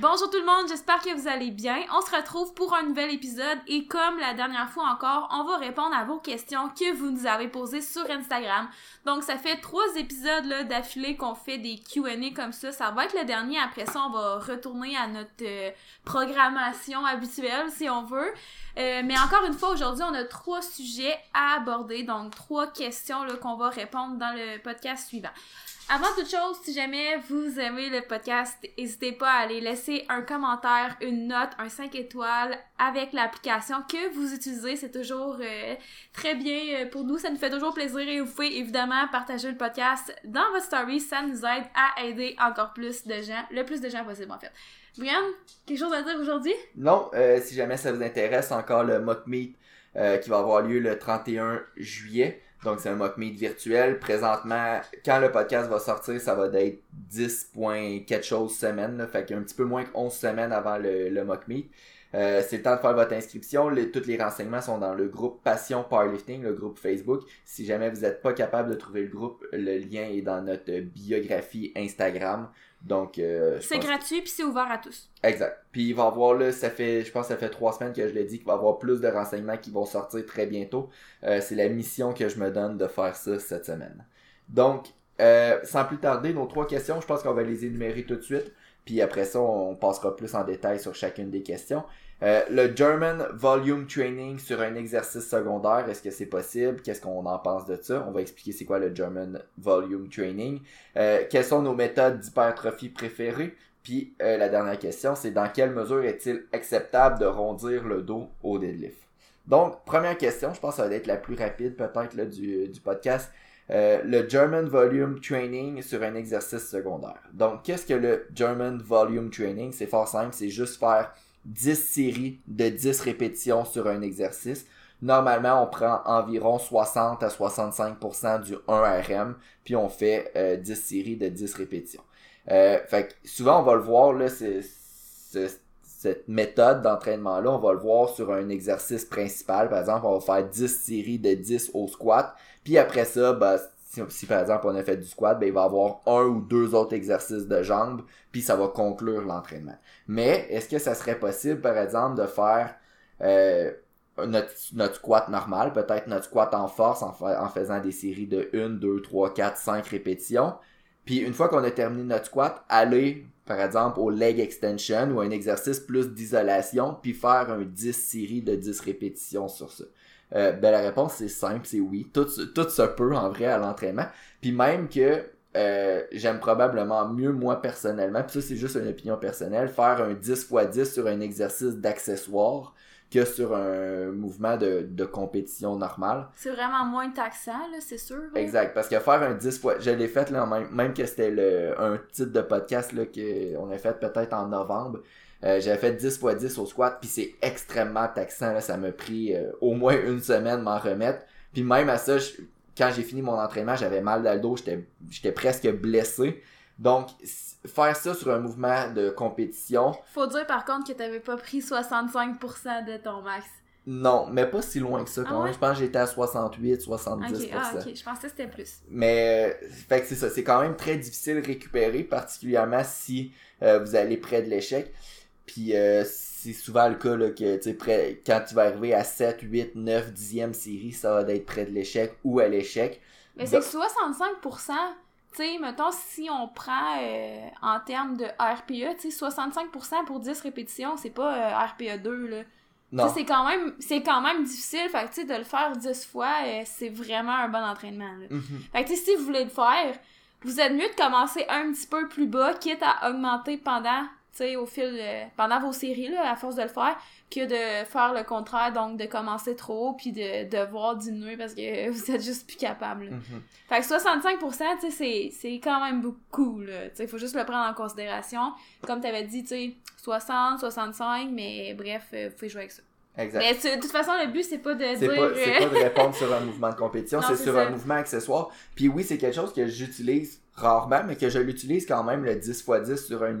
Bonjour tout le monde, j'espère que vous allez bien. On se retrouve pour un nouvel épisode et comme la dernière fois encore, on va répondre à vos questions que vous nous avez posées sur Instagram. Donc ça fait trois épisodes d'affilée qu'on fait des Q&A comme ça. Ça va être le dernier. Après ça, on va retourner à notre euh, programmation habituelle si on veut. Euh, mais encore une fois, aujourd'hui, on a trois sujets à aborder, donc trois questions qu'on va répondre dans le podcast suivant. Avant toute chose, si jamais vous aimez le podcast, n'hésitez pas à aller laisser un commentaire, une note, un 5 étoiles avec l'application que vous utilisez. C'est toujours euh, très bien euh, pour nous. Ça nous fait toujours plaisir et vous pouvez évidemment partager le podcast dans votre story. Ça nous aide à aider encore plus de gens, le plus de gens possible en fait. Brian, quelque chose à dire aujourd'hui? Non, euh, si jamais ça vous intéresse, encore le mock meet qui va avoir lieu le 31 juillet. Donc, c'est un mock meet virtuel. Présentement, quand le podcast va sortir, ça va être 10 points quelque chose. Là, fait qu'un petit peu moins que 11 semaines avant le mock meet. Euh, c'est le temps de faire votre inscription. Les, tous les renseignements sont dans le groupe Passion Powerlifting, le groupe Facebook. Si jamais vous n'êtes pas capable de trouver le groupe, le lien est dans notre biographie Instagram. Donc, euh, c'est gratuit puis c'est ouvert à tous. Exact. Puis il va y avoir là, ça fait, je pense que ça fait trois semaines que je l'ai dit qu'il va y avoir plus de renseignements qui vont sortir très bientôt. Euh, c'est la mission que je me donne de faire ça cette semaine. Donc, euh, sans plus tarder, nos trois questions, je pense qu'on va les énumérer tout de suite. Puis après ça, on passera plus en détail sur chacune des questions. Euh, le German Volume Training sur un exercice secondaire, est-ce que c'est possible? Qu'est-ce qu'on en pense de ça? On va expliquer c'est quoi le German Volume Training. Euh, quelles sont nos méthodes d'hypertrophie préférées? Puis euh, la dernière question, c'est dans quelle mesure est-il acceptable de rondir le dos au deadlift? Donc, première question, je pense que ça va être la plus rapide peut-être du, du podcast. Le German Volume Training sur un exercice secondaire. Donc, qu'est-ce que le German Volume Training? C'est fort simple, c'est juste faire 10 séries de 10 répétitions sur un exercice. Normalement, on prend environ 60 à 65% du 1RM, puis on fait 10 euh, séries de 10 répétitions. Euh, fait que souvent, on va le voir, là, cette méthode d'entraînement-là, on va le voir sur un exercice principal. Par exemple, on va faire 10 séries de 10 au squat. Puis après ça, bah, si, par exemple on a fait du squat, ben, il va avoir un ou deux autres exercices de jambes, puis ça va conclure l'entraînement. Mais est-ce que ça serait possible, par exemple, de faire euh, notre, notre squat normal, peut-être notre squat en force en, faisant des séries de 1, 2, 3, 4, 5 répétitions? Puis une fois qu'on a terminé notre squat, aller par exemple au leg extension ou un exercice plus d'isolation, puis faire un 10 séries de 10 répétitions sur ça. Euh, ben la réponse c'est simple, c'est oui. Tout, tout se peut en vrai à l'entraînement. Puis même que euh, j'aime probablement mieux moi personnellement, puis ça c'est juste une opinion personnelle, faire un 10 x 10 sur un exercice d'accessoire que sur un mouvement de, de compétition normal. C'est vraiment moins taxant, là, c'est sûr. Exact, parce que faire un 10 fois, je l'ai fait là, même, même que c'était le, un titre de podcast là, qu'on a fait peut-être en novembre. Euh, j'avais fait 10 x 10 au squat, puis c'est extrêmement taxant. Là, ça m'a pris euh, au moins une semaine m'en remettre. Puis même à ça, quand j'ai fini mon entraînement, j'avais mal dans le dos, j'étais presque blessé. Donc, faire ça sur un mouvement de compétition... Faut dire par contre que t'avais pas pris 65% de ton max. Non, mais pas si loin que ça quand ah même. Je pense que j'étais à 68, 70%. Ah, ok, je pensais que c'était plus. Mais, fait que c'est ça, c'est quand même très difficile de récupérer, particulièrement si vous allez près de l'échec. Puis euh, c'est souvent le cas là, que tu près, quand tu vas arriver à 7, 8, 9, 10e série, ça va être près de l'échec ou à l'échec. Mais c'est 65%. Tu sais, mettons, si on prend euh, en termes de RPE, tu sais, 65% pour 10 répétitions, c'est pas euh, RPE 2, là. Non. C'est quand même c'est quand même difficile fait que tu sais de le faire 10 fois c'est vraiment un bon entraînement là. Mm-hmm. Fait que tu sais si vous voulez le faire, vous êtes mieux de commencer un petit peu plus bas quitte à augmenter pendant sais, au fil, pendant vos séries, là, à force de le faire, que de faire le contraire, donc de commencer trop haut, puis de devoir diminuer parce que vous êtes juste plus capable. Mm-hmm. Fait que 65%, tu sais, c'est quand même beaucoup, là. Tu sais, faut juste le prendre en considération. Comme t'avais dit, tu sais, 60, 65, mais bref, euh, vous pouvez jouer avec ça. Exact. Mais de toute façon, le but, c'est pas de dire... C'est pas, pas de répondre sur un mouvement de compétition, c'est sur un mouvement accessoire. Puis oui, c'est quelque chose que j'utilise rarement, mais que je l'utilise quand même le 10 x 10 sur un,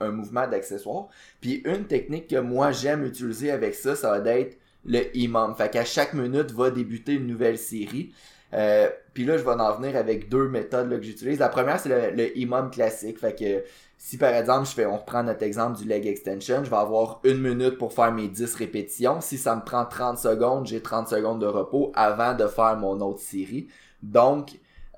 un, mouvement d'accessoire. Puis une technique que moi j'aime utiliser avec ça, ça va être le imam. Fait qu'à chaque minute va débuter une nouvelle série. Euh, puis là, je vais en venir avec deux méthodes que j'utilise. La première, c'est le, le imam classique. Fait que si par exemple, je fais, on reprend notre exemple du leg extension, je vais avoir une minute pour faire mes 10 répétitions. Si ça me prend 30 secondes, j'ai 30 secondes de repos avant de faire mon autre série. Donc,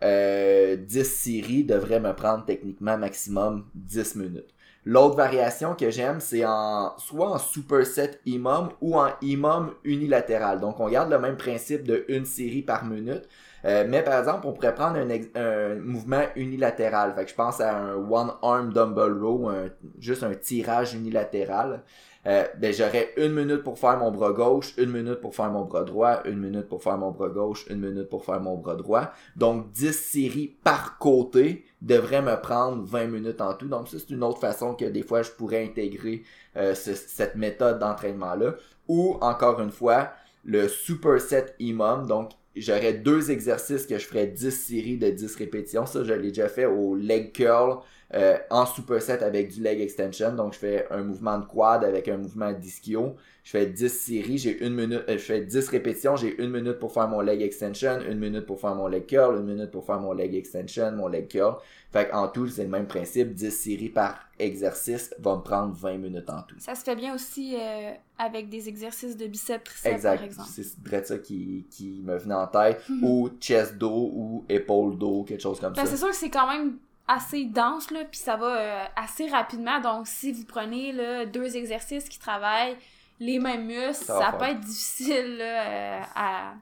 euh, 10 séries devraient me prendre techniquement maximum 10 minutes. L'autre variation que j'aime, c'est en soit en superset imam ou en imam unilatéral. Donc on garde le même principe de une série par minute. Euh, mais par exemple, on pourrait prendre un, un, mouvement unilatéral. Fait que je pense à un one arm dumbbell row, un, juste un tirage unilatéral. Euh, ben j'aurais une minute pour faire mon bras gauche, une minute pour faire mon bras droit, une minute pour faire mon bras gauche, une minute pour faire mon bras droit. Donc 10 séries par côté devrait me prendre 20 minutes en tout. Donc ça c'est une autre façon que des fois je pourrais intégrer euh, cette méthode d'entraînement-là. Ou encore une fois, le superset imam, donc j'aurais deux exercices que je ferais 10 séries de 10 répétitions. Ça, je l'ai déjà fait au leg curl euh, en superset avec du leg extension. Donc, je fais un mouvement de quad avec un mouvement d'ischio. Je fais 10 séries, j'ai une minute, euh, je fais 10 répétitions, j'ai une minute pour faire mon leg extension, une minute pour faire mon leg curl, une minute pour faire mon leg extension, mon leg curl. Fait en tout, c'est le même principe. 10 séries par exercice va me prendre 20 minutes en tout. Ça se fait bien aussi euh, avec des exercices de biceps, triceps, par exemple. C'est ça qui, qui me venait en tête. Mhm. Ou chest dos ou épaule dos, quelque chose comme ben, ça. C'est sûr que c'est quand même assez dense, là, puis ça va euh, assez rapidement. Donc, si vous prenez là, deux exercices qui travaillent les mêmes muscles, ça, peut être difficile là, euh, à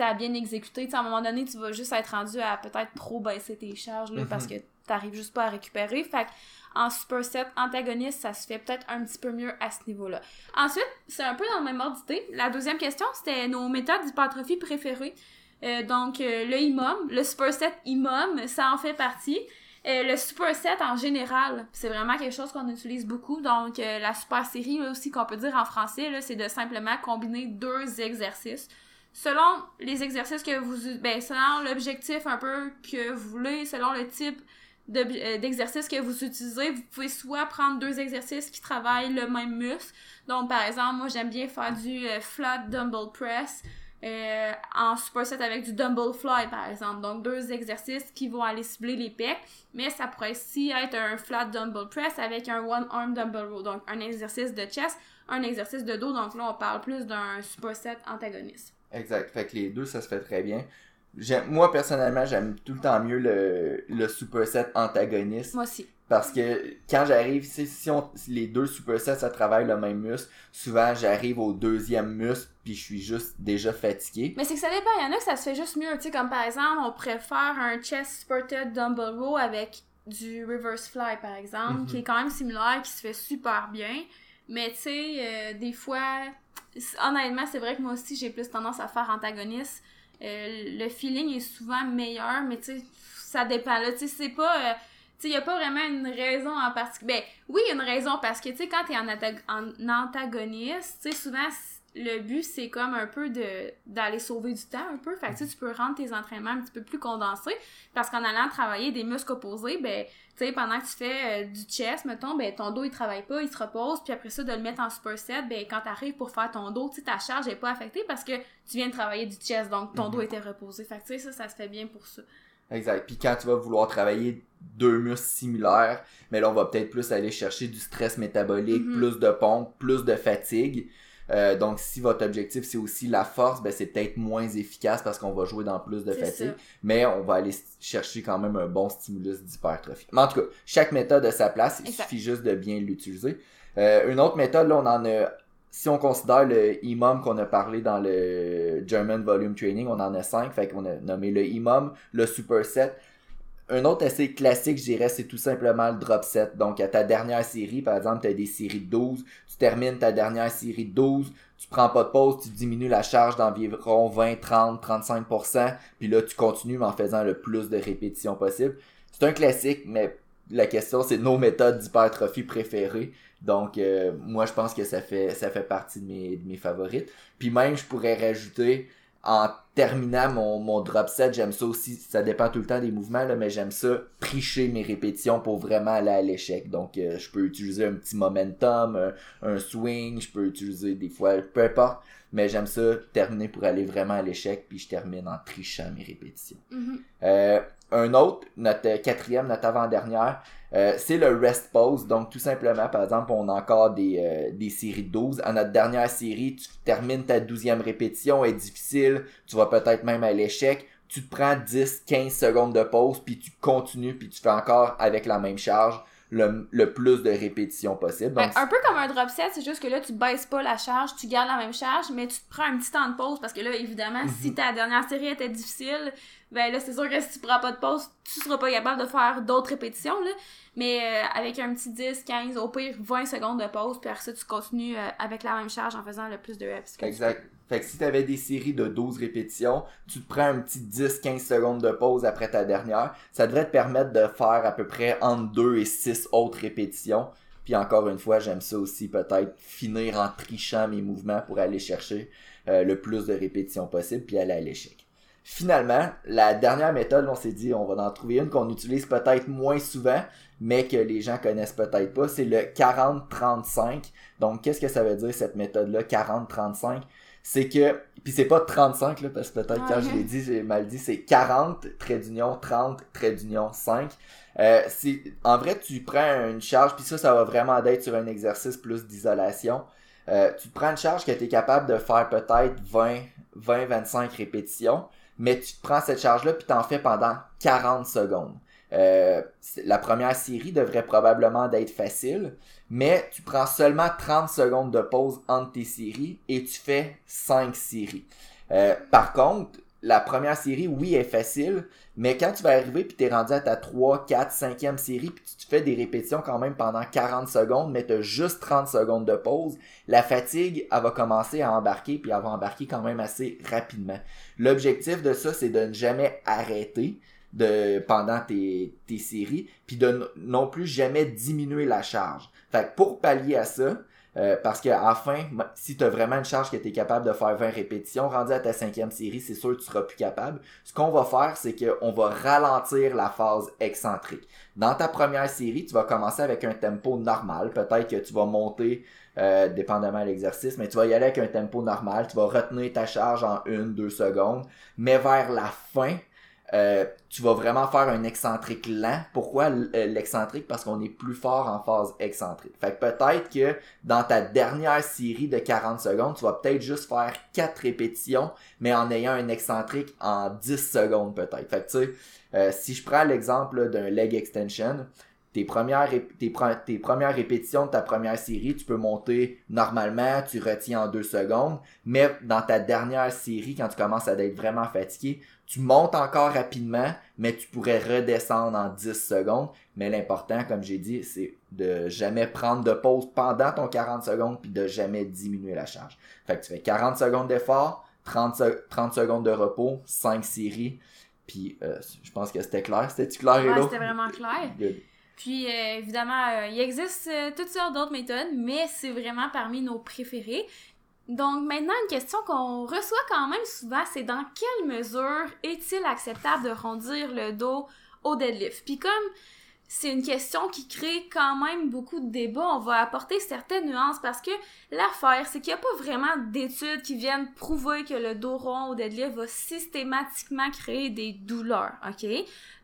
à bien exécuter. à un moment donné, tu vas juste être rendu à peut-être trop baisser tes charges là, parce mhm. que t'arrives juste pas à récupérer. Fait en superset antagoniste, ça se fait peut-être un petit peu mieux à ce niveau-là. Ensuite, c'est un peu dans le même ordre d'idée. La deuxième question, c'était nos méthodes d'hypertrophie préférées. Euh, donc, euh, le IMOM, le superset IMOM, ça en fait partie. Euh, le superset en général, c'est vraiment quelque chose qu'on utilise beaucoup. Donc, la super série aussi qu'on peut dire en français, c'est de simplement combiner deux exercices selon les exercices que vous ben selon l'objectif un peu que vous voulez selon le type euh, d'exercices que vous utilisez, vous pouvez soit prendre deux exercices qui travaillent le même muscle. Donc, par exemple, moi, j'aime bien faire du euh, flat dumbbell press euh, en superset avec du dumbbell fly, par exemple. Donc, deux exercices qui vont aller cibler les pecs. Mais ça pourrait aussi être un flat dumbbell press avec un one arm dumbbell row. Donc, un exercice de chest, un exercice de dos. Donc là, on parle plus d'un superset antagoniste. Exact. Fait que les deux, ça se fait très bien moi personnellement j'aime tout le temps mieux le, le superset antagoniste. Moi aussi. Parce que quand j'arrive, si, on, les deux supersets ça travaille le même muscle, souvent j'arrive au deuxième muscle puis je suis juste déjà fatigué. Mais c'est que ça dépend, il y en a que ça se fait juste mieux, tu sais comme par exemple, on préfère un chest supported dumbbell row avec du reverse fly par exemple, mhm. qui est quand même similaire, qui se fait super bien. Mais tu sais, euh, des fois, honnêtement, c'est vrai que moi aussi j'ai plus tendance à faire antagoniste euh, le feeling est souvent meilleur, mais tu sais, ça dépend. Là, tu sais, c'est pas. Euh, il n'y a pas vraiment une raison en particulier. Ben, oui, il y a une raison parce que, tu sais, quand t'es en, en antagoniste, tu sais, souvent, le but, c'est comme un peu de d'aller sauver du temps un peu. Fait que tu peux rendre tes entraînements un petit peu plus condensés. Parce qu'en allant travailler des muscles opposés, ben, tu sais, pendant que tu fais euh, du chest, mettons, ben, ton dos, il travaille pas, il se repose. Puis après ça, de le mettre en superset, ben, quand t'arrives pour faire ton dos, tu sais, ta charge est pas affectée parce que tu viens de travailler du chest. Donc, ton mhm. dos était reposé. Fait que, tu sais, ça, ça se fait bien pour ça. Exact. Puis quand tu vas vouloir travailler deux muscles similaires, mais là, on va peut-être plus aller chercher du stress métabolique, mhm. plus de pompe, plus de fatigue. Euh, donc, si votre objectif c'est aussi la force, ben c'est peut-être moins efficace parce qu'on va jouer dans plus de fatigue, mais on va aller chercher quand même un bon stimulus d'hypertrophie. Mais en tout cas, chaque méthode a sa place, il suffit juste de bien l'utiliser. Euh, une autre méthode, là, on en a si on considère le IMOM qu'on a parlé dans le German Volume Training, on en a cinq, fait qu'on a nommé le IMOM, le Superset, un autre assez classique, je dirais, c'est tout simplement le drop set. Donc, à ta dernière série, par exemple, tu as des séries de 12, tu termines ta dernière série de 12, tu prends pas de pause, tu diminues la charge d'environ 20, 30, 35%, puis là, tu continues en faisant le plus de répétitions possible. C'est un classique, mais la question, c'est nos méthodes d'hypertrophie préférées. Donc, euh, moi, je pense que ça fait, ça fait partie de mes, de mes favorites. Puis même, je pourrais rajouter en terminant mon, mon drop set, j'aime ça aussi, ça dépend tout le temps des mouvements, là, mais j'aime ça tricher mes répétitions pour vraiment aller à l'échec. Donc, euh, je peux utiliser un petit momentum, un, un, swing, je peux utiliser des fois, peu importe, mais j'aime ça terminer pour aller vraiment à l'échec, puis je termine en trichant mes répétitions. Mhm. Euh, un autre, notre quatrième, notre avant-dernière, euh, c'est le rest pose. Donc, tout simplement, par exemple, on a encore des, euh, des séries de 12. En notre dernière série, tu termines ta douzième répétition, est difficile, tu vas peut-être même à l'échec. Tu te prends 10, 15 secondes de pause, puis tu continues, puis tu fais encore avec la même charge le, le plus de répétitions possible. Donc, un peu comme un drop set, c'est juste que là, tu baisses pas la charge, tu gardes la même charge, mais tu te prends un petit temps de pause parce que là, évidemment, si mhm. ta dernière série était difficile, ben là, c'est sûr que si tu prends pas de pause, tu seras pas capable de faire d'autres répétitions, là. Mais euh, avec un petit 10, 15, au pire 20 secondes de pause, puis après ça, tu continues euh, avec la même charge en faisant le plus de reps. Exact. Fait que si t'avais des séries de 12 répétitions, tu te prends un petit 10-15 secondes de pause après ta dernière. Ça devrait te permettre de faire à peu près entre 2 et 6 autres répétitions. Puis encore une fois, j'aime ça aussi peut-être finir en trichant mes mouvements pour aller chercher euh, le plus de répétitions possible puis aller à l'échec. Finalement, la dernière méthode, on s'est dit, on va en trouver une qu'on utilise peut-être moins souvent, mais que les gens connaissent peut-être pas, c'est le 40-35. Donc, qu'est-ce que ça veut dire cette méthode-là, 40-35? c'est que puis c'est pas 35 là parce que peut-être quand je l'ai dit j'ai mal dit c'est 40 trait d'union 30 trait d'union 5 euh, c'est en vrai tu prends une charge puis ça ça va vraiment d'être sur un exercice plus d'isolation euh, tu prends une charge que tu es capable de faire peut-être 20 20 25 répétitions mais tu prends cette charge là puis t'en fais pendant 40 secondes euh, la première série devrait probablement d'être facile mais tu prends seulement 30 secondes de pause entre tes séries et tu fais 5 séries. Euh, par contre, la première série, oui, est facile, mais quand tu vas arriver puis tu es rendu à ta 3, 4, 5e série puis tu fais des répétitions quand même pendant 40 secondes, mais tu as juste 30 secondes de pause, la fatigue, elle va commencer à embarquer puis elle va embarquer quand même assez rapidement. L'objectif de ça, c'est de ne jamais arrêter de pendant tes, tes séries puis de non plus jamais diminuer la charge. Fait que pour pallier à ça, euh, parce qu'à la fin, si tu as vraiment une charge que tu es capable de faire 20 répétitions, rendu à ta cinquième série, c'est sûr que tu seras plus capable. Ce qu'on va faire, c'est qu'on va ralentir la phase excentrique. Dans ta première série, tu vas commencer avec un tempo normal. Peut-être que tu vas monter, euh, dépendamment de l'exercice, mais tu vas y aller avec un tempo normal. Tu vas retenir ta charge en une, deux secondes. Mais vers la fin, euh, tu vas vraiment faire un excentrique lent. Pourquoi euh, l'excentrique? Parce qu'on est plus fort en phase excentrique. Fait que peut-être que dans ta dernière série de 40 secondes, tu vas peut-être juste faire 4 répétitions, mais en ayant un excentrique en 10 secondes peut-être. Fait que tu sais, euh, si je prends l'exemple d'un leg extension, tes premières, premières répétitions de ta première série, tu peux monter normalement, tu retiens en 2 secondes, mais dans ta dernière série, quand tu commences à être vraiment fatigué, tu montes encore rapidement, mais tu pourrais redescendre en 10 secondes. Mais l'important, comme j'ai dit, c'est de jamais prendre de pause pendant ton 40 secondes puis de jamais diminuer la charge. Fait que tu fais 40 secondes d'effort, 30, 30 secondes de repos, 5 séries. Puis euh, je pense que c'était clair. C'était-tu clair, ouais, c'était vraiment clair. Puis euh, évidemment, euh, il existe toutes sortes d'autres méthodes, mais c'est vraiment parmi nos préférés. Donc maintenant, une question qu'on reçoit quand même souvent, c'est dans quelle mesure est-il acceptable de rondir le dos au deadlift? Puis comme c'est une question qui crée quand même beaucoup de débats, on va apporter certaines nuances parce que l'affaire, c'est qu'il n'y a pas vraiment d'études qui viennent prouver que le dos rond au deadlift va systématiquement créer des douleurs, ok?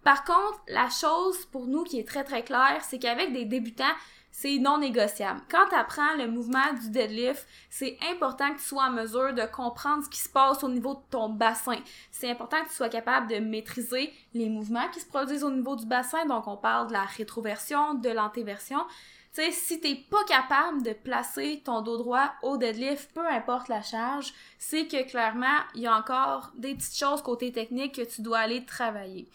Par contre, la chose pour nous qui est très très claire, c'est qu'avec des débutants, c'est non négociable. Quand tu apprends le mouvement du deadlift, c'est important que tu sois en mesure de comprendre ce qui se passe au niveau de ton bassin. C'est important que tu sois capable de maîtriser les mouvements qui se produisent au niveau du bassin. Donc, on parle de la rétroversion, de l'antéversion. Tu sais, si t'es pas capable de placer ton dos droit au deadlift, peu importe la charge, c'est que clairement, il y a encore des petites choses côté technique que tu dois aller travailler.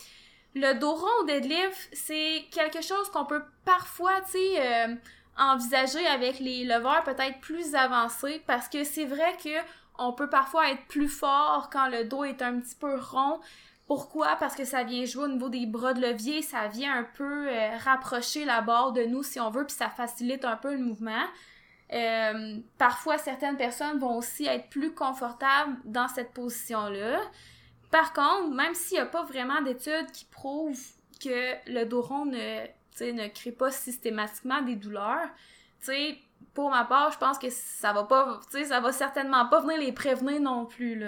Le dos rond au deadlift, c'est quelque chose qu'on peut parfois, tu sais, euh, envisager avec les leveurs peut-être plus avancés parce que c'est vrai que on peut parfois être plus fort quand le dos est un petit peu rond. Pourquoi? Parce que ça vient jouer au niveau des bras de levier, ça vient un peu euh, rapprocher la barre de nous si on veut, puis ça facilite un peu le mouvement. Euh, parfois, certaines personnes vont aussi être plus confortables dans cette position-là. Par contre, même s'il n'y a pas vraiment d'études qui prouvent que le dos rond ne, ne crée pas systématiquement des douleurs, pour ma part, je pense que ça va pas, ça va certainement pas venir les prévenir non plus,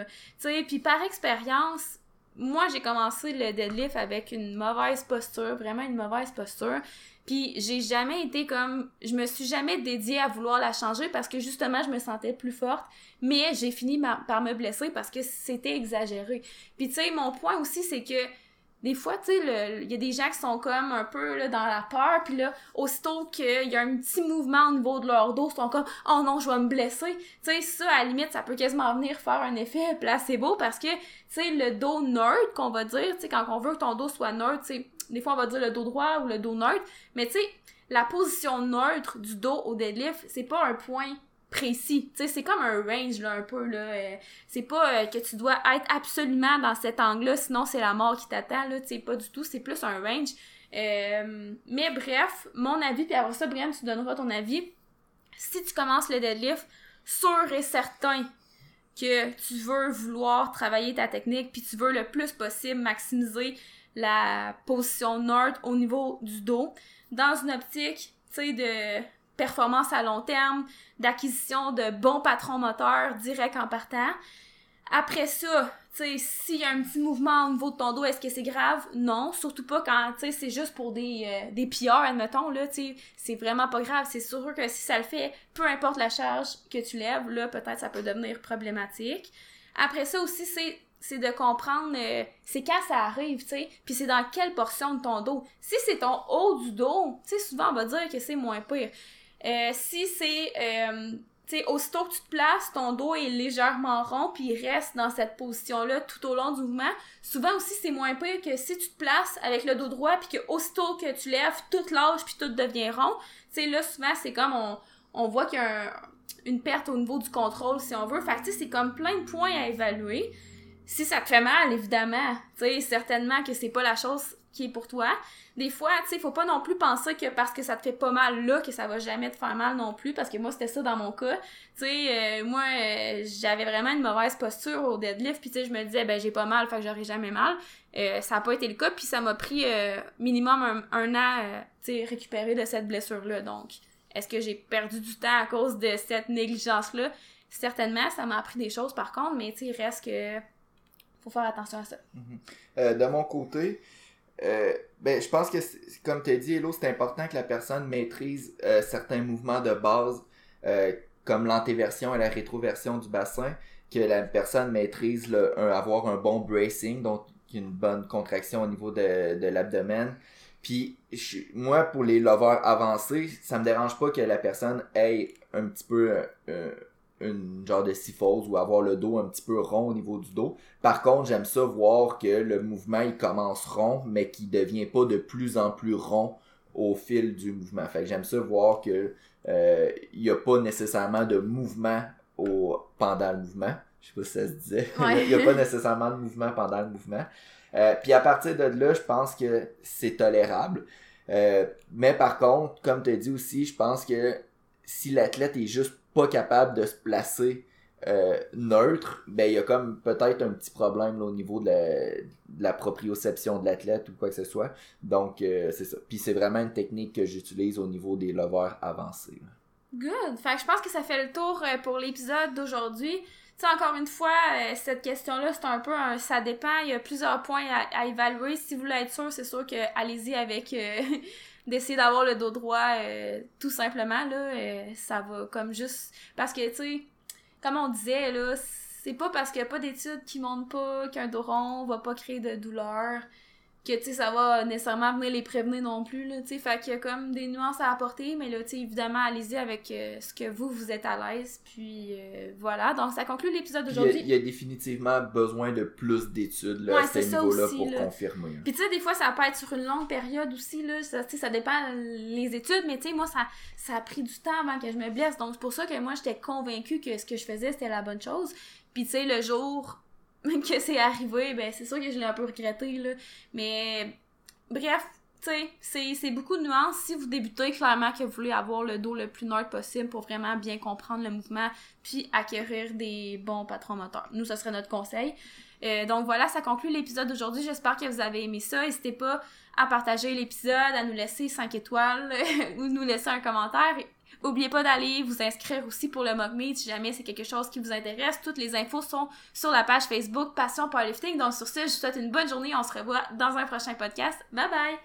puis par expérience, moi, j'ai commencé le deadlift avec une mauvaise posture, vraiment une mauvaise posture. Puis j'ai jamais été comme je me suis jamais dédiée à vouloir la changer parce que justement je me sentais plus forte, mais j'ai fini par me blesser parce que c'était exagéré. Puis tu sais mon point aussi c'est que des fois, tu sais, il y a des gens qui sont comme un peu dans la peur, puis là, aussitôt qu'il y a un petit mouvement au niveau de leur dos, ils sont comme « Oh non, je vais me blesser! » Tu sais, ça, à la limite, ça peut quasiment venir faire un effet placebo, parce que, tu sais, le dos neutre, qu'on va dire, tu sais, quand on veut que ton dos soit neutre, tu sais, des fois, on va dire le dos droit ou le dos neutre, mais tu sais, la position neutre du dos au deadlift, c'est pas un point précis. Tu sais, c'est comme un range, là, un peu, là. Euh, c'est pas euh, que tu dois être absolument dans cet angle-là, sinon c'est la mort qui t'attend, là. Tu sais, pas du tout. C'est plus un range. Euh, mais bref, mon avis, puis après ça, Brian, tu donneras ton avis. Si tu commences le deadlift, sûr et certain que tu veux vouloir travailler ta technique, puis tu veux le plus possible maximiser la position nord au niveau du dos, dans une optique, tu sais, de performance à long terme, d'acquisition de bons patrons moteurs direct en partant. Après ça, tu sais, s'il y a un petit mouvement au niveau de ton dos, est-ce que c'est grave? Non, surtout pas quand, tu sais, c'est juste pour des, euh, des PR, admettons, là, tu sais, c'est vraiment pas grave. C'est sûr que si ça le fait, peu importe la charge que tu lèves, là, peut-être ça peut devenir problématique. Après ça aussi, c'est c'est de comprendre euh, c'est quand ça arrive, tu sais, puis c'est dans quelle portion de ton dos. Si c'est ton haut du dos, tu sais, souvent on va dire que c'est moins pire. Euh, si c'est, euh, tu sais, aussitôt que tu te places, ton dos est légèrement rond, puis il reste dans cette position-là tout au long du mouvement. Souvent aussi, c'est moins pire que si tu te places avec le dos droit, puis que aussitôt que tu lèves, tout lâche, puis tout devient rond. Tu sais, là, souvent, c'est comme on, on voit qu'il y a une perte au niveau du contrôle, si on veut. Fait que, c'est comme plein de points à évaluer. Si ça te fait mal, évidemment, tu sais, certainement que c'est pas la chose qui est pour toi. Des fois, tu sais, faut pas non plus penser que parce que ça te fait pas mal là, que ça va jamais te faire mal non plus, parce que moi, c'était ça dans mon cas. Tu sais, euh, moi, euh, j'avais vraiment une mauvaise posture au deadlift, puis tu sais, je me disais, ben, j'ai pas mal, fait que j'aurai jamais mal. Euh, ça a pas été le cas, puis ça m'a pris minimum un, an, tu sais, récupérer de cette blessure-là. Donc, est-ce que j'ai perdu du temps à cause de cette négligence-là? Certainement, ça m'a appris des choses par contre, mais tu sais, reste que faut faire attention à ça. Mm-hmm. de mon côté, euh, ben, je pense que, comme tu as dit, Hello, c'est important que la personne maîtrise euh, certains mouvements de base, euh, comme l'antéversion et la rétroversion du bassin, que la personne maîtrise le, avoir un bon bracing, donc une bonne contraction au niveau de, de l'abdomen. Puis, moi, pour les lovers avancés, ça me dérange pas que la personne ait un petit peu une genre de syphose ou avoir le dos un petit peu rond au niveau du dos. Par contre, j'aime ça voir que le mouvement il commence rond, mais qui devient pas de plus en plus rond au fil du mouvement. Fait que j'aime ça voir que euh, il n'y a pas nécessairement de mouvement au, pendant le mouvement. Je sais pas si ça se disait. il n'y a pas nécessairement de mouvement pendant le mouvement. Euh, puis à partir de là, je pense que c'est tolérable. Euh, mais par contre, comme tu as dit aussi, je pense que si l'athlète est juste pas capable de se placer euh, neutre, ben il y a comme peut-être un petit problème au niveau de la, proprioception de l'athlète ou quoi que ce soit. Donc euh, c'est ça. Puis c'est vraiment une technique que j'utilise au niveau des lovers avancés. Good. Fait que je pense que ça fait le tour euh, pour l'épisode d'aujourd'hui. Tu sais, encore une fois, cette question-là, c'est un peu un ça dépend. Il y a plusieurs points à, évaluer. Si vous voulez être sûr, c'est sûr que allez-y avec d'essayer d'avoir le dos droit euh, tout simplement là euh, ça va comme juste parce que tu sais comme on disait là c'est pas parce qu'il y a pas d'études qui montrent pas qu'un dos rond va pas créer de douleur que, tu sais, ça va nécessairement venir les prévenir non plus, là, tu sais. Fait qu'il y a comme des nuances à apporter, mais là, tu sais, évidemment, allez-y avec euh, ce que vous, vous êtes à l'aise. Puis, euh, voilà. Donc, ça conclut l'épisode d'aujourd'hui. Il, y, a définitivement besoin de plus d'études, là, à ce niveau-là, pour confirmer. Puis, tu sais, des fois, ça peut être sur une longue période aussi, là. Ça, tu sais, ça dépend les études, mais tu sais, moi, ça, ça a pris du temps avant que je me blesse. Donc, c'est pour ça que moi, j'étais convaincue que ce que je faisais, c'était la bonne chose. Puis, tu sais, le jour que c'est arrivé, ben c'est sûr que je l'ai un peu regretté, là. Mais bref, sais, c'est beaucoup de nuances. Si vous débutez, clairement que vous voulez avoir le dos le plus neutre possible pour vraiment bien comprendre le mouvement puis acquérir des bons patrons moteurs. Nous, ce serait notre conseil. Euh, donc voilà, ça conclut l'épisode d'aujourd'hui. J'espère que vous avez aimé ça. N'hésitez pas à partager l'épisode, à nous laisser 5 étoiles ou nous laisser un commentaire. N'oubliez pas d'aller vous inscrire aussi pour le Meet si jamais c'est quelque chose qui vous intéresse. Toutes les infos sont sur la page Facebook Passion Powerlifting. Donc sur ce, je vous souhaite une bonne journée. On se revoit dans un prochain podcast. Bye bye!